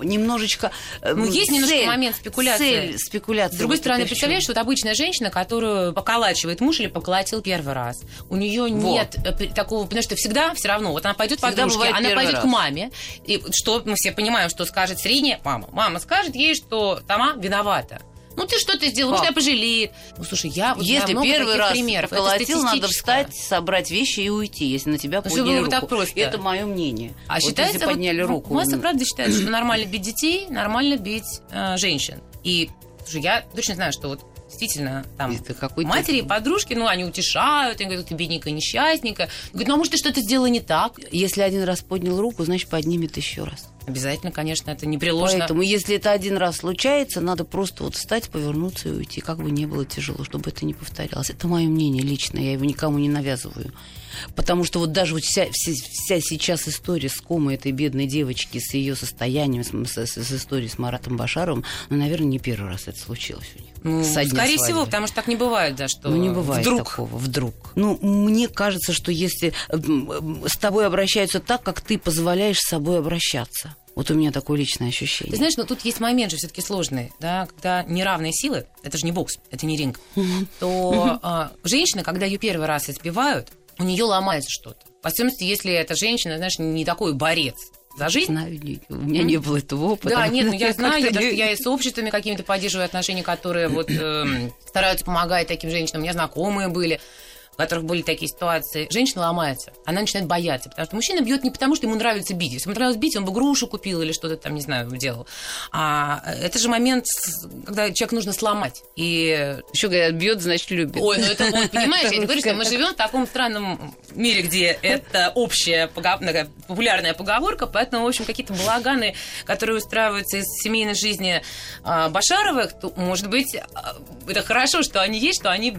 немножечко... э, Ну, есть немножко цель- момент спекуляции. Цель спекуляции. С другой вот стороны, представляешь, вот обычная женщина, которую поколачивает муж или поколотил первый раз, у нее нет э, такого, потому что всегда все равно, вот она пойдет Всегда подружке, она пойдет к маме, и что мы все понимаем, что скажет средняя мама. Мама скажет ей, что сама виновата. Ну ты что-то сделал, может, я пожалеет. Ну слушай, я вот Если первый раз примеров. Это поколотил, надо встать, собрать вещи и уйти, если на тебя подняли чтобы руку. так просто. Это мое мнение. А Вот считается, если подняли вот, руку. масса правда считает, что [clears throat] нормально бить детей, нормально бить э, женщин. И слушай, я точно знаю, что вот действительно там Это какой-то- матери и подружки, ну, они утешают, они говорят, ты бедненькая, несчастненькая. Говорят, ну, а может, ты что-то сделала не так? Если один раз поднял руку, значит, поднимет еще раз. Обязательно, конечно, это непреложно. Поэтому, если это один раз случается, надо просто вот встать, повернуться и уйти, как бы не было тяжело, чтобы это не повторялось. Это мое мнение личное, я его никому не навязываю. Потому что вот даже вот вся, вся, вся сейчас история с комой этой бедной девочки, с ее состоянием, с, с- с историей с Маратом Башаровым, ну, наверное, не первый раз это случилось у них. Ну, скорее свадьбы. всего, потому что так не бывает, да, что Ну, не бывает вдруг. такого, вдруг. Ну, мне кажется, что если м, м, с тобой обращаются так, как ты позволяешь с собой обращаться. Вот у меня такое личное ощущение. Ты знаешь, но тут есть момент же все-таки сложный, да, когда неравные силы, это же не бокс, это не ринг, то а, женщина, когда ее первый раз избивают, у нее ломается что-то. По особенности, если эта женщина, знаешь, не такой борец за жизнь. Знаю, у меня не было этого опыта. Да, нет, ну я [laughs] знаю, я, даже- я и с обществами какими-то поддерживаю отношения, которые вот эм, стараются помогать таким женщинам. У меня знакомые были, которых были такие ситуации. Женщина ломается, она начинает бояться, потому что мужчина бьет не потому, что ему нравится бить. Если ему нравилось бить, он бы грушу купил или что-то там, не знаю, делал. А это же момент, когда человека нужно сломать. И Еще говорят, бьет, значит, любит. Ой, ну это, вот, понимаешь, я говорю, что мы [laughs] живем в таком странном мире, где это общая популярная поговорка, поэтому, в общем, какие-то балаганы, которые устраиваются из семейной жизни а, Башаровых, то, может быть, а, это хорошо, что они есть, что они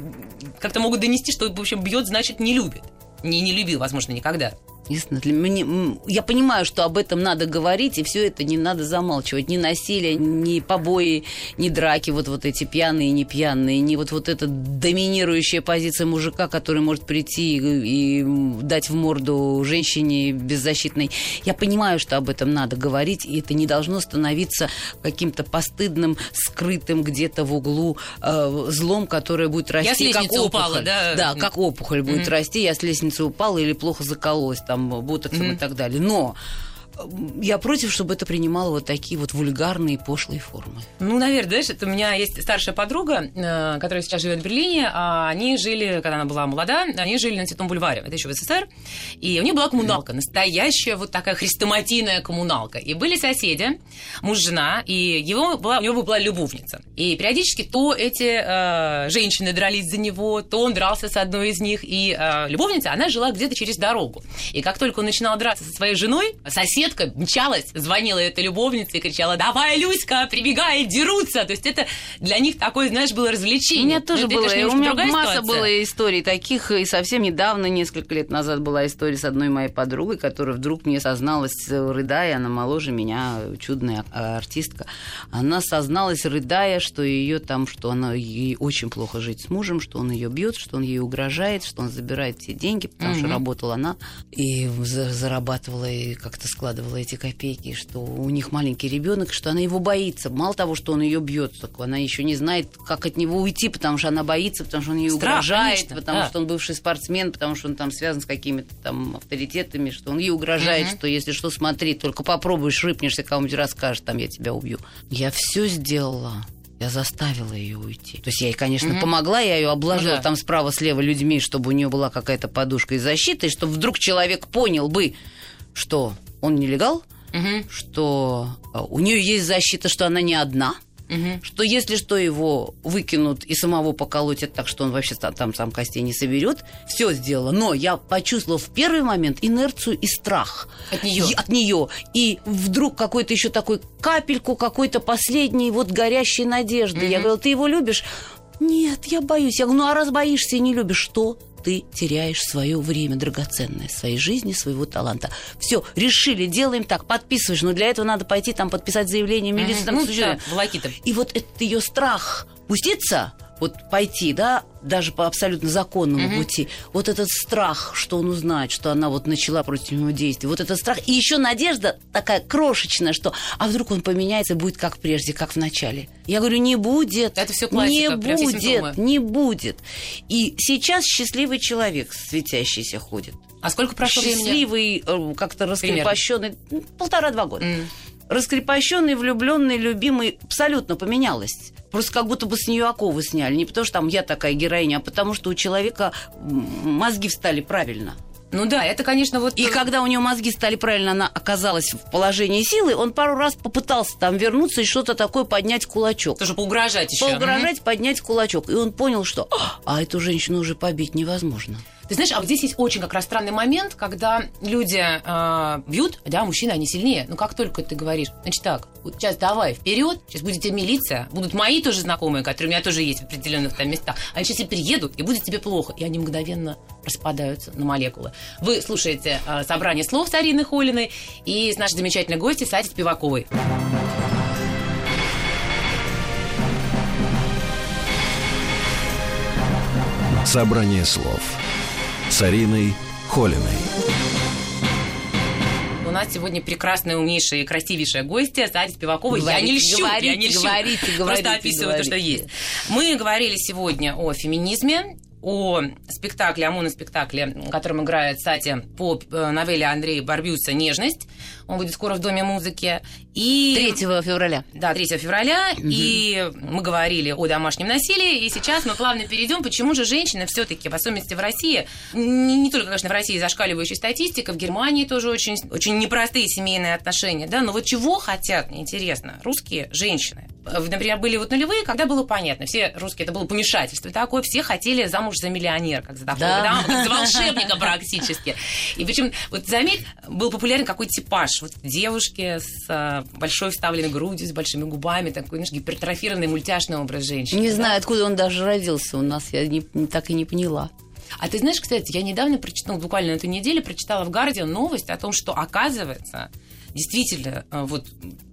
как-то могут донести, что, в общем, бьет, значит, не любит. Не, не любил, возможно, никогда. Естественно, для меня, я понимаю, что об этом надо говорить, и все это не надо замалчивать. Ни насилие, ни побои, ни драки, вот, вот эти пьяные, не пьяные, ни вот, вот эта доминирующая позиция мужика, который может прийти и, и дать в морду женщине беззащитной. Я понимаю, что об этом надо говорить, и это не должно становиться каким-то постыдным, скрытым где-то в углу э, злом, которое будет расти Я с лестницы как упала, опухоль. да? Да, как опухоль будет расти, я с лестницы упала или плохо закололась там ботоксом и так далее. Но э, я против, чтобы это принимало вот такие вот вульгарные пошлые формы. Ну, наверное, знаешь, это у меня есть старшая подруга, э, которая сейчас живет в Берлине. а Они жили, когда она была молода, они жили на Цветном бульваре, это еще в СССР. И у них была коммуналка, настоящая вот такая хрестоматийная коммуналка. И были соседи, муж, жена, и его была, у него была любовница. И периодически то эти э, женщины дрались за него, то он дрался с одной из них. И э, любовница, она жила где-то через дорогу. И как только он начинал драться со своей женой, соседка мчалась, звонила этой любовнице и кричала, давай, Люська, прибегай, дерутся. То есть это для них такое, знаешь, было У развлечение. меня тоже это, было, конечно, и у меня масса ситуация. было историй таких, и совсем недавно, несколько лет назад, была история с одной моей подругой, которая вдруг мне созналась, рыдая, она моложе меня, чудная а- артистка, она созналась, рыдая, что ее там, что она ей очень плохо жить с мужем, что он ее бьет, что он ей угрожает, что он забирает все деньги, потому что Мгм. работала она и за- зарабатывала и как-то складывала вкладывала эти копейки, что у них маленький ребенок, что она его боится. Мало того, что он ее бьет, так она еще не знает, как от него уйти, потому что она боится, потому что он ей Страх, угрожает, конечно, потому да. что он бывший спортсмен, потому что он там связан с какими-то там авторитетами, что он ей угрожает, Мгм. что если что, смотри, только попробуешь, рыпнешься, кому-нибудь расскажешь, там я тебя убью. Я все сделала. Я заставила ее уйти. То есть я ей, конечно, Мгм. помогла, я ее обложила Ну да. там справа-слева людьми, чтобы у нее была какая-то подушка и защита, и чтобы вдруг человек понял бы, что он нелегал, Мгм, что а, у нее есть защита, что она не одна, мгм. что если что его выкинут и самого поколотят так, что он вообще та- там сам костей не соберет, все сделала. Но я почувствовала в первый момент инерцию и страх От неё? И- от нее. И вдруг какой-то еще такой капельку какой-то последней вот горящей надежды. Я Мгм. говорила, ты его любишь? Нет, я боюсь. Я говорю, ну а раз боишься и не любишь, что ты теряешь свое время драгоценное, своей жизни, своего таланта. Все, решили, делаем так, подписываешь. Но для этого надо пойти там подписать заявление в милицию. Там, Ну, да, и вот этот ее страх пуститься, вот пойти, да, даже по абсолютно законному Мгм. пути, вот этот страх, что он узнает, что она вот начала против него действия, вот этот страх, и еще надежда такая крошечная, что а вдруг он поменяется, будет как прежде, как в начале. Я говорю, не будет. Это всё не классика, все симптомы. будет, не будет. И сейчас счастливый человек светящийся ходит. А сколько прошло времени? Счастливый, э, как-то раскрепощенный, полтора-два года М. раскрепощенный, влюбленный, любимый абсолютно поменялась. Просто как будто бы с нее оковы сняли. Не потому что там я такая героиня, а потому что у человека мозги встали правильно. Ну да, это, конечно, вот... И когда у нее мозги стали правильно, она оказалась в положении силы, он пару раз попытался там вернуться и что-то такое поднять кулачок. Тоже поугрожать еще. Поугрожать, поднять кулачок. И он понял, что а эту женщину уже побить невозможно. Ты знаешь, а вот здесь есть очень как раз странный момент, когда люди э, бьют, да, мужчины, они сильнее. Но как только ты говоришь, значит так, вот сейчас давай вперед, сейчас будете милиция, будут мои тоже знакомые, которые у меня тоже есть в определенных там местах, они сейчас и приедут, и будет тебе плохо. И они мгновенно распадаются на молекулы. Вы слушаете э, собрание слов с Ариной Холиной и с нашей замечательной гостью Сати Спиваковой. Собрание слов с Ариной Холиной. У нас сегодня прекрасная, умнейшая и красивейшая гостья Садя Спивакова. я Говорите, не льщу, говорите, я не льщу. говорите, Просто говорите, описываю то, что говорите. есть. Мы говорили сегодня о феминизме, о спектакле, о моноспектакле, которым играет, кстати, по э, новелле Андрея Барбюса «Нежность». Он будет скоро в Доме музыки. И... 3 февраля. Да, 3 февраля. И мы говорили о домашнем насилии. И сейчас мы плавно перейдем, почему же женщины все-таки, в особенности в России, не, не только, конечно, в России зашкаливающая статистика, в Германии тоже очень, очень непростые семейные отношения, да, но вот чего хотят, интересно, русские женщины? Например, были вот нулевые, когда было понятно, все русские, это было помешательство такое, все хотели замуж за миллионер, как за такого, Да. да, [laughs] за волшебника практически. И причем, вот заметь, был популярен какой типаж. Вот девушки с а, большой вставленной грудью, с большими губами, такой, знаешь, гипертрофированный мультяшный образ женщины. Не да. знаю, откуда он даже родился у нас, я не- так и не поняла. А ты знаешь, кстати, я недавно прочитала, буквально на этой неделе прочитала в Гардиан новость о том, что, оказывается, действительно, э, вот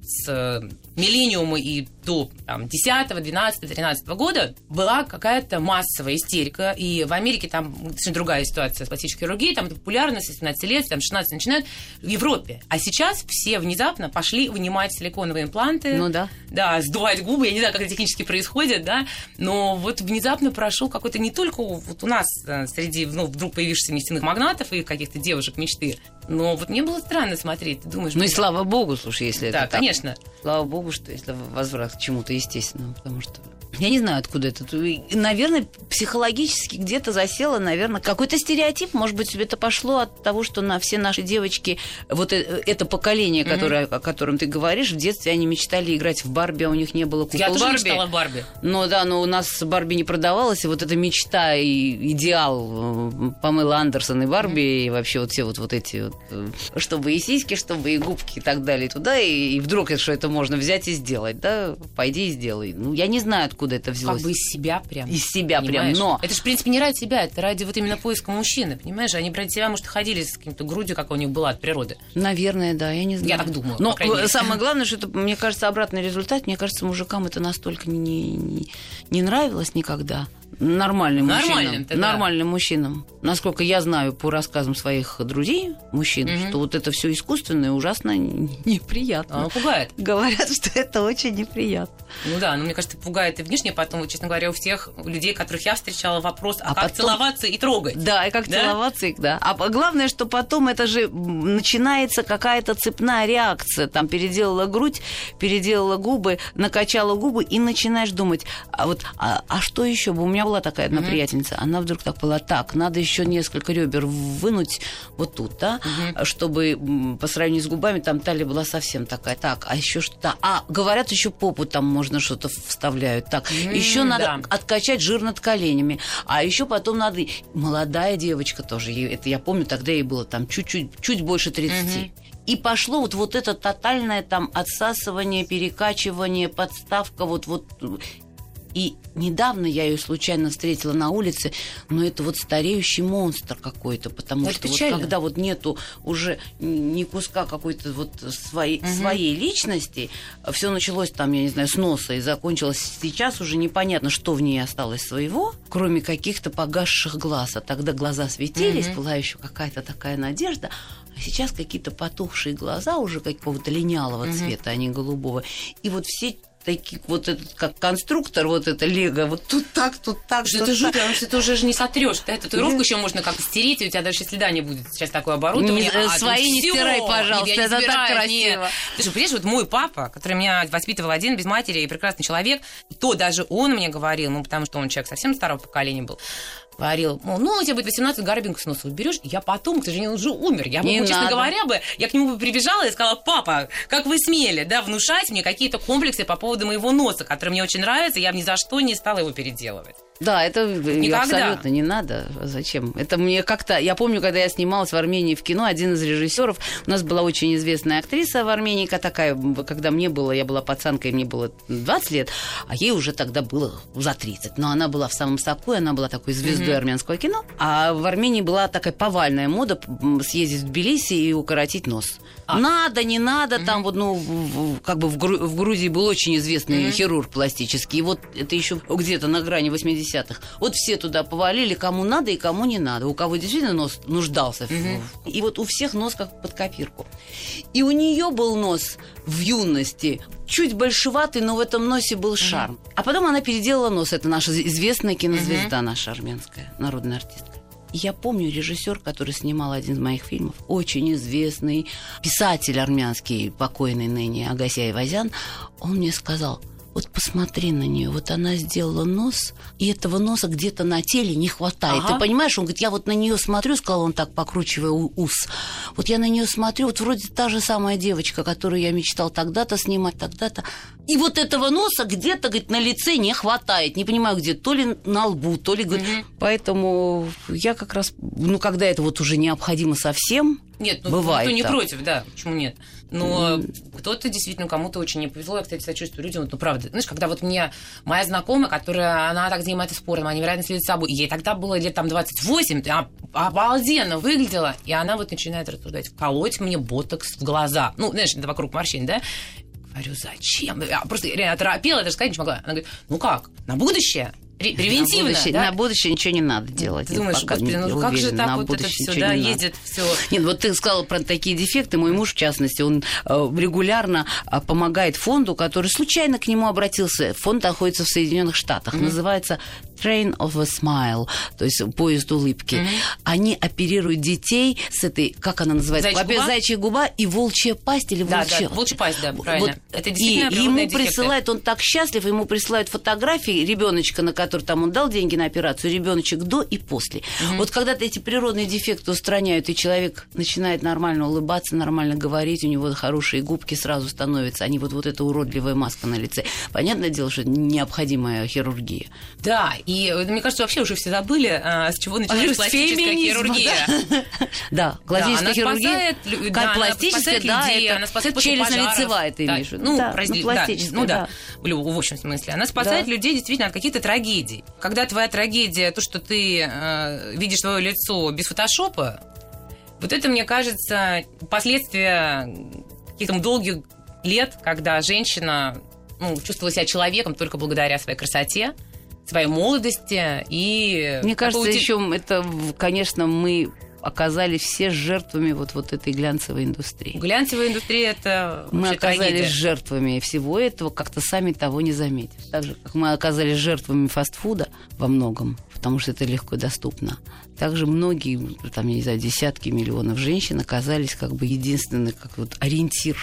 с э, миллениума и до там, 10, 12, 13 года была какая-то массовая истерика. И в Америке там совершенно другая ситуация с пластической хирургией. Там это популярно с 17 лет, там 16 начинают. В Европе. А сейчас все внезапно пошли вынимать силиконовые импланты. Ну да. Да, сдувать губы, я не знаю, как это технически происходит, да, но вот внезапно прошел какой-то не только вот у нас э, среди, ну, вдруг появившихся нефтяных магнатов и каких-то девушек мечты, но вот мне было странно смотреть, ты думаешь... Ну и слава богу, слушай, если Да, это так. Конечно. Слава богу, что если возврат к чему-то естественному, потому что я не знаю, откуда это. Наверное, психологически где-то засело, наверное, какой-то стереотип, может быть, это пошло от того, что на все наши девочки, вот э- это поколение, которое, о котором ты говоришь, в детстве они мечтали играть в Барби, а у них не было кукол Я тоже Барби. мечтала в Барби. Ну да, но у нас Барби не продавалась, и вот эта мечта и идеал э, Памелы Андерсон и Барби, и вообще вот все вот, вот эти вот, э, чтобы и сиськи, чтобы и губки и так далее туда, и, и вдруг это, что это можно взять и сделать, да, пойди и сделай. Ну, я не знаю, откуда это взялось. Как бы из себя прям. Из себя прям, Понимаешь? но... Это же, в принципе, не ради себя, это ради вот именно поиска мужчины, понимаешь? Они ради себя, может, ходили с каким-то грудью, как у них была от природы. Наверное, да, я не знаю. Я так думаю, Но самое главное, что это, мне кажется, обратный результат. Мне кажется, мужикам это настолько не, не, не нравилось никогда. Нормальным Нормальным, мужчинам. да. Нормальным мужчинам. Насколько я знаю по рассказам своих друзей, мужчин, Мгм. что вот это все искусственное ужасно неприятно. Оно пугает. Говорят, что это очень неприятно. Ну да, но мне кажется, пугает и внешне, потом, честно говоря, у всех людей, которых я встречала, вопрос, а, А как потом- целоваться и трогать? Да, и как Да? целоваться да. А главное, что потом это же начинается какая-то цепная реакция. Там переделала грудь, переделала губы, накачала губы, и начинаешь думать, а вот, а, а что еще? У меня была такая одна Мгм. приятельница, она вдруг так была, так, надо еще несколько ребер вынуть вот тут, да, Мгм. чтобы по сравнению с губами там талия была совсем такая. Так, а еще что-то. А, говорят, еще попу там можно что-то вставляют. Так, М, еще надо да. откачать жир над коленями. А еще потом надо... Молодая девочка тоже, ей- это я помню, тогда ей было там чуть-чуть, чуть больше 30. И пошло вот, вот это тотальное там отсасывание, перекачивание, подставка, вот, вот. И недавно я ее случайно встретила на улице, но это вот стареющий монстр какой-то, потому Это что вот когда вот нету уже ни куска какой-то вот своей, Мгм. своей личности, все началось там, я не знаю, с носа и закончилось сейчас уже непонятно, что в ней осталось своего, кроме каких-то погасших глаз. А тогда глаза светились, Мгм. была еще какая-то такая надежда. А сейчас какие-то потухшие глаза уже какого-то линялого Мгм. цвета, а не голубого. И вот все такие, вот этот, как конструктор, вот это лего, вот тут так, тут так, Что это жутко, потому что ты уже же не сотрешь. Да, татуировку еще можно как-то стереть, и у тебя дальше следа не будет. Сейчас такое оборудование. Не- а тут свои не стирай, пожалуйста, не это так красиво. Ты же понимаешь, вот мой папа, который меня воспитывал один, без матери, и прекрасный человек, то даже он мне говорил, ну, потому что он человек совсем старого поколения был, говорил, мол, ну, у тебя будет 18, гарбинг с носа уберешь. Я потом, к сожалению, он уже умер. Я бы, ему, честно надо. говоря, бы, я к нему бы прибежала и сказала, папа, как вы смели, да, внушать мне какие-то комплексы по поводу моего носа, который мне очень нравится, я бы ни за что не стала его переделывать. Да, это Никогда. абсолютно не надо. Зачем? Это мне как-то... Я помню, когда я снималась в Армении в кино, один из режиссеров, у нас была очень известная актриса в Армении, ка- такая, когда мне было, я была пацанкой, мне было 20 лет, а ей уже тогда было за 30. Но она была в самом соку, она была такой звездой армянского кино. А в Армении была такая повальная мода съездить в Тбилиси и укоротить нос. А. Надо, не надо, там вот, ну, как бы в, Гру- в Грузии был очень известный хирург пластический. И вот это еще где-то на грани 80-х. Вот все туда повалили, кому надо и кому не надо. У кого действительно нос нуждался. И вот у всех нос как под копирку. И у нее был нос в юности чуть большеватый, но в этом носе был шарм. А потом она переделала нос. Это наша известная кинозвезда, наша армянская, народная артистка. Я помню режиссер, который снимал один из моих фильмов, очень известный писатель армянский, покойный ныне Агасяй Вазян, он мне сказал, вот посмотри на нее, вот она сделала нос, и этого носа где-то на теле не хватает. Ага. Ты понимаешь, он говорит, я вот на нее смотрю, сказал он так, покручивая ус, вот я на нее смотрю, вот вроде та же самая девочка, которую я мечтал тогда-то снимать, тогда-то. И вот этого носа где-то, говорит, на лице не хватает. Не понимаю, где, то ли на лбу, то ли... говорит. Мгм. Поэтому я как раз, ну, когда это вот уже необходимо совсем, Нет, ну Бывает никто не так. против, да, почему нет? Но кто-то действительно, кому-то очень не повезло. Я, кстати, сочувствую людям, вот, ну правда. Знаешь, когда вот мне моя знакомая, которая, она так занимается спортом, она невероятно следит за собой, ей тогда было лет там 28, а- обалденно выглядела, и она вот начинает рассуждать, колоть мне ботокс в глаза. Ну, знаешь, это вокруг морщин, да? Говорю, зачем? Я просто реально оторопела, даже сказать не могла. Она говорит, ну как, на будущее? Ре- Превентивно, на будущее, да? на будущее ничего не надо делать. Ты Я думаешь, господи, ну как же так на вот это все, да, не ездит все. Нет, вот ты сказала про такие дефекты. Мой муж, в частности, он э, регулярно э, помогает фонду, который случайно к нему обратился. Фонд находится в Соединенных Штатах. Называется Train of a Smile, то есть поезд улыбки. Мгм. Они оперируют детей с этой, как она называется, Зайчья губа? зайчья губа и волчья пасть или Да, волчья... да, волчья пасть, да, правильно. Это и действительно природные ему дефекты. присылают, он так счастлив, ему присылают фотографии ребеночка, на который там он дал деньги на операцию, ребеночек до и после. Вот когда эти природные дефекты устраняют, и человек начинает нормально улыбаться, нормально говорить, у него хорошие губки сразу становятся, а не вот, вот эта уродливая маска на лице. Понятное дело, что это необходимая хирургия. Да, и э, мне кажется, вообще уже все забыли, а, с чего началась С пластическая хирургия. [laughs] Да, классическая хирургия. как да, она пластическая, спасает да, она спасает челюстно-лицевая, ты имеешь в виду? Ну, пластическая, ну да, в общем смысле. Она спасает людей действительно от каких-то трагедий. Когда твоя трагедия, то, что ты э, видишь свое лицо без фотошопа, вот это, мне кажется, последствия каких-то долгих лет, когда женщина ну, чувствовала себя человеком только благодаря своей красоте, своей молодости и... Мне кажется, какой-то- еще это, конечно, мы оказались все жертвами вот, вот этой глянцевой индустрии. Глянцевая индустрия это Мы оказались трагедия. жертвами всего этого, как-то сами того не заметив. Так же, как мы оказались жертвами фастфуда во многом, потому что это легко и доступно. Также многие, там, я не знаю, десятки миллионов женщин оказались как бы единственный как вот ориентир,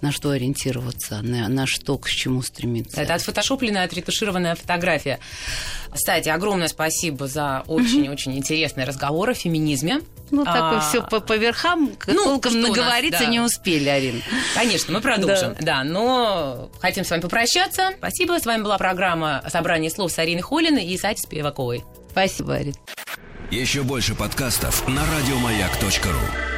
на что ориентироваться, на, на что, к чему стремиться. Это отфотошопленная, отретушированная фотография. Кстати, огромное спасибо за очень-очень интересный разговор о феминизме. Ну, так А, все по, по верхам, ну, толком у нас, наговориться да. не успели, Арин. Конечно, мы продолжим. Да. но хотим с вами попрощаться. Спасибо. С вами была программа «Собрание слов» с Ариной Холиной и Сати Спиваковой. Спасибо, Арин. Еще больше подкастов на радиомаяк.ру.